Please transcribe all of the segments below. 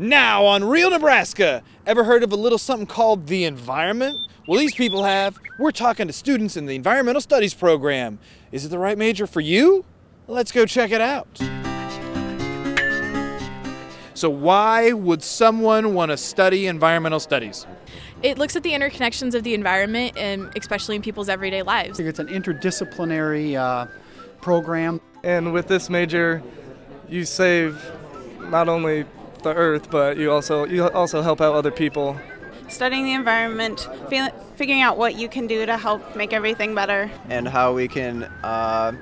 Now on Real Nebraska, ever heard of a little something called the environment? Well, these people have. We're talking to students in the environmental studies program. Is it the right major for you? Let's go check it out. So, why would someone want to study environmental studies? It looks at the interconnections of the environment, and especially in people's everyday lives. It's an interdisciplinary uh, program. And with this major, you save not only the earth, but you also you also help out other people. Studying the environment, feel, figuring out what you can do to help make everything better, and how we can uh,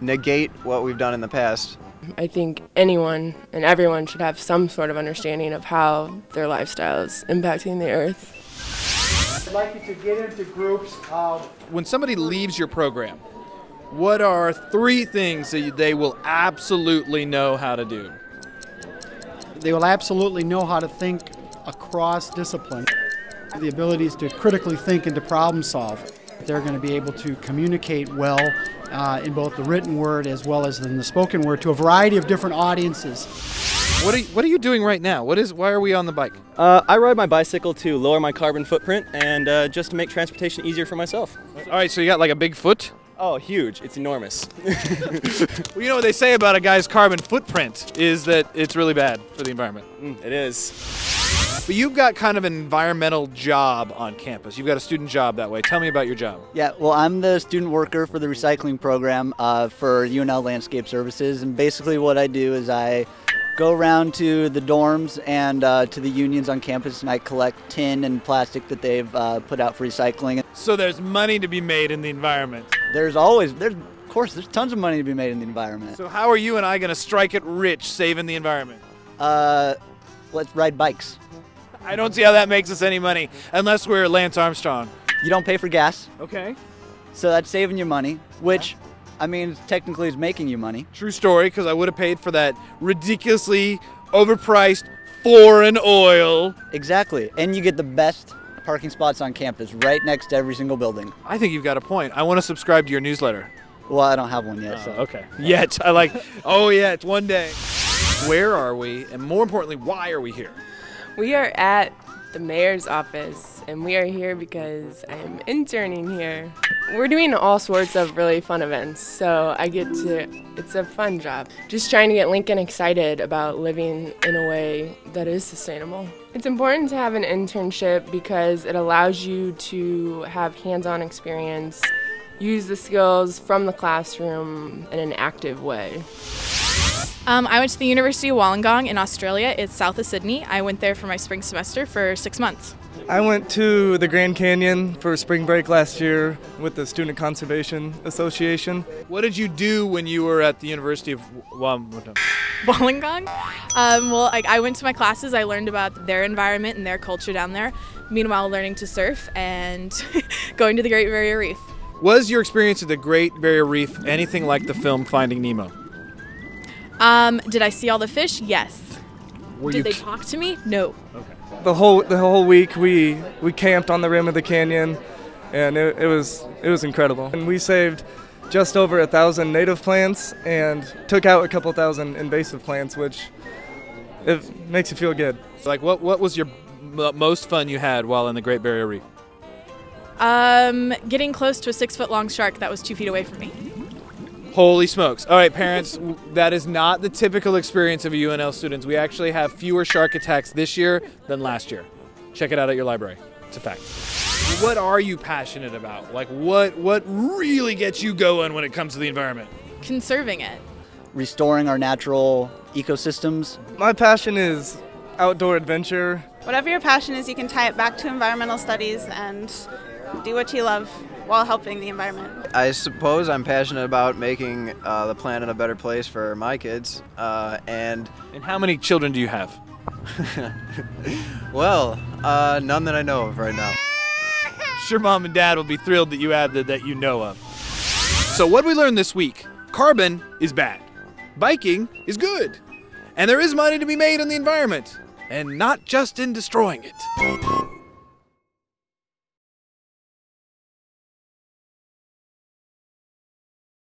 negate what we've done in the past. I think anyone and everyone should have some sort of understanding of how their lifestyle is impacting the earth. I'd like you to get into groups of. When somebody leaves your program, what are three things that they will absolutely know how to do? They will absolutely know how to think across discipline. The abilities to critically think and to problem solve. They're going to be able to communicate well uh, in both the written word as well as in the spoken word to a variety of different audiences. What are you, what are you doing right now? What is why are we on the bike? Uh, I ride my bicycle to lower my carbon footprint and uh, just to make transportation easier for myself. All right, so you got like a big foot. Oh, huge! It's enormous. well, you know what they say about a guy's carbon footprint is that it's really bad for the environment. Mm, it is. But you've got kind of an environmental job on campus. You've got a student job that way. Tell me about your job. Yeah, well, I'm the student worker for the recycling program uh, for UNL Landscape Services, and basically what I do is I go around to the dorms and uh, to the unions on campus, and I collect tin and plastic that they've uh, put out for recycling. So there's money to be made in the environment. There's always there's of course there's tons of money to be made in the environment. So how are you and I going to strike it rich saving the environment? Uh, let's ride bikes. I don't see how that makes us any money unless we're Lance Armstrong. You don't pay for gas. Okay. So that's saving you money, which I mean technically is making you money. True story, because I would have paid for that ridiculously overpriced foreign oil. Exactly. And you get the best parking spots on campus right next to every single building. I think you've got a point. I want to subscribe to your newsletter. Well, I don't have one yet. Oh, so. Okay. Yet. I like, oh, yeah, it's one day. Where are we? And more importantly, why are we here? We are at the mayor's office, and we are here because I am interning here. We're doing all sorts of really fun events, so I get to, it's a fun job. Just trying to get Lincoln excited about living in a way that is sustainable. It's important to have an internship because it allows you to have hands on experience, use the skills from the classroom in an active way. Um, I went to the University of Wollongong in Australia. It's south of Sydney. I went there for my spring semester for six months. I went to the Grand Canyon for spring break last year with the Student Conservation Association. What did you do when you were at the University of Wollongong? Wollongong? Um, well, I, I went to my classes. I learned about their environment and their culture down there. Meanwhile, learning to surf and going to the Great Barrier Reef. Was your experience at the Great Barrier Reef anything like the film Finding Nemo? Um, did I see all the fish? Yes. Were did you they talk to me? No. Okay. The whole the whole week we we camped on the rim of the canyon, and it, it was it was incredible. And we saved just over a thousand native plants and took out a couple thousand invasive plants, which it makes you feel good. Like what what was your m- most fun you had while in the Great Barrier Reef? Um, getting close to a six foot long shark that was two feet away from me. Holy smokes. All right, parents, that is not the typical experience of UNL students. We actually have fewer shark attacks this year than last year. Check it out at your library. It's a fact. What are you passionate about? Like what what really gets you going when it comes to the environment? Conserving it. Restoring our natural ecosystems. My passion is outdoor adventure. Whatever your passion is, you can tie it back to environmental studies and do what you love while helping the environment. I suppose I'm passionate about making uh, the planet a better place for my kids. Uh, and and how many children do you have? well, uh, none that I know of right now. Sure, mom and dad will be thrilled that you have that that you know of. So what we learned this week? Carbon is bad. Biking is good. And there is money to be made in the environment, and not just in destroying it.